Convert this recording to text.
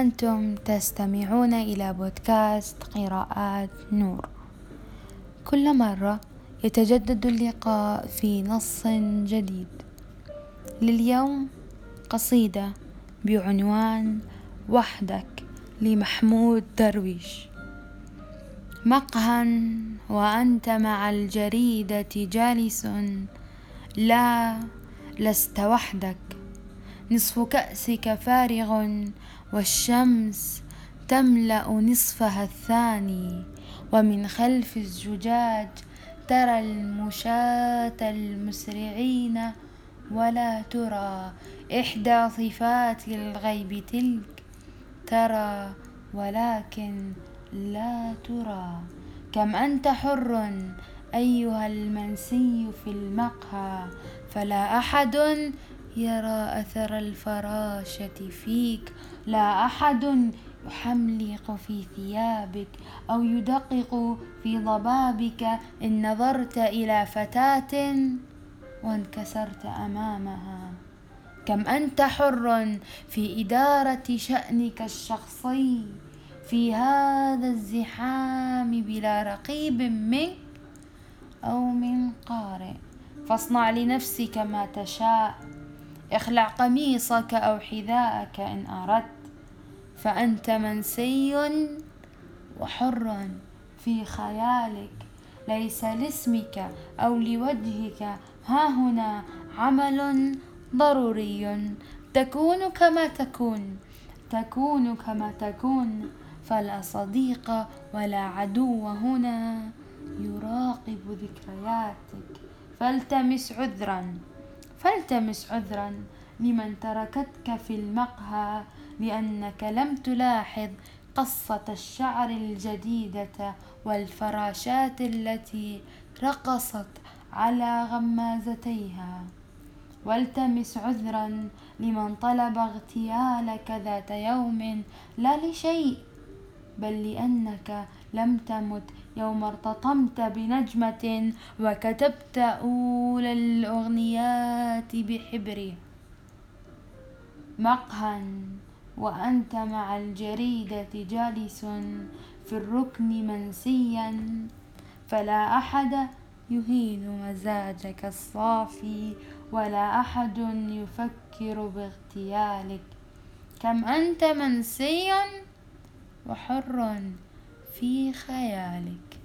أنتم تستمعون إلى بودكاست قراءات نور. كل مرة يتجدد اللقاء في نص جديد. لليوم قصيدة بعنوان وحدك لمحمود درويش. مقهى وأنت مع الجريدة جالس. لا لست وحدك. نصف كأسك فارغ والشمس تملأ نصفها الثاني ومن خلف الزجاج ترى المشاة المسرعين ولا ترى إحدى صفات الغيب تلك ترى ولكن لا ترى. كم أنت حر أيها المنسي في المقهى فلا أحد يرى أثر الفراشة فيك. لا أحد يحملق في ثيابك أو يدقق في ضبابك. إن نظرت إلى فتاة وانكسرت أمامها. كم أنت حر في إدارة شأنك الشخصي. في هذا الزحام بلا رقيب منك أو من قارئ. فاصنع لنفسك ما تشاء. اخلع قميصك أو حذاءك إن أردت فأنت منسي وحر في خيالك. ليس لاسمك أو لوجهك ها هنا عمل ضروري. تكون كما تكون تكون كما تكون فلا صديق ولا عدو هنا يراقب ذكرياتك. فالتمس عذرا. فالتمس عذرا لمن تركتك في المقهى لأنك لم تلاحظ قصة الشعر الجديدة والفراشات التي رقصت على غمازتيها. والتمس عذرا لمن طلب اغتيالك ذات يوم لا لشيء بل لأنك لم تمت يوم ارتطمت بنجمة وكتبت أولى الأغنيات بحبره مقهى وأنت مع الجريدة جالس في الركن منسيا فلا أحد يهين مزاجك الصافي ولا أحد يفكر باغتيالك كم أنت منسي وحر في خيالك.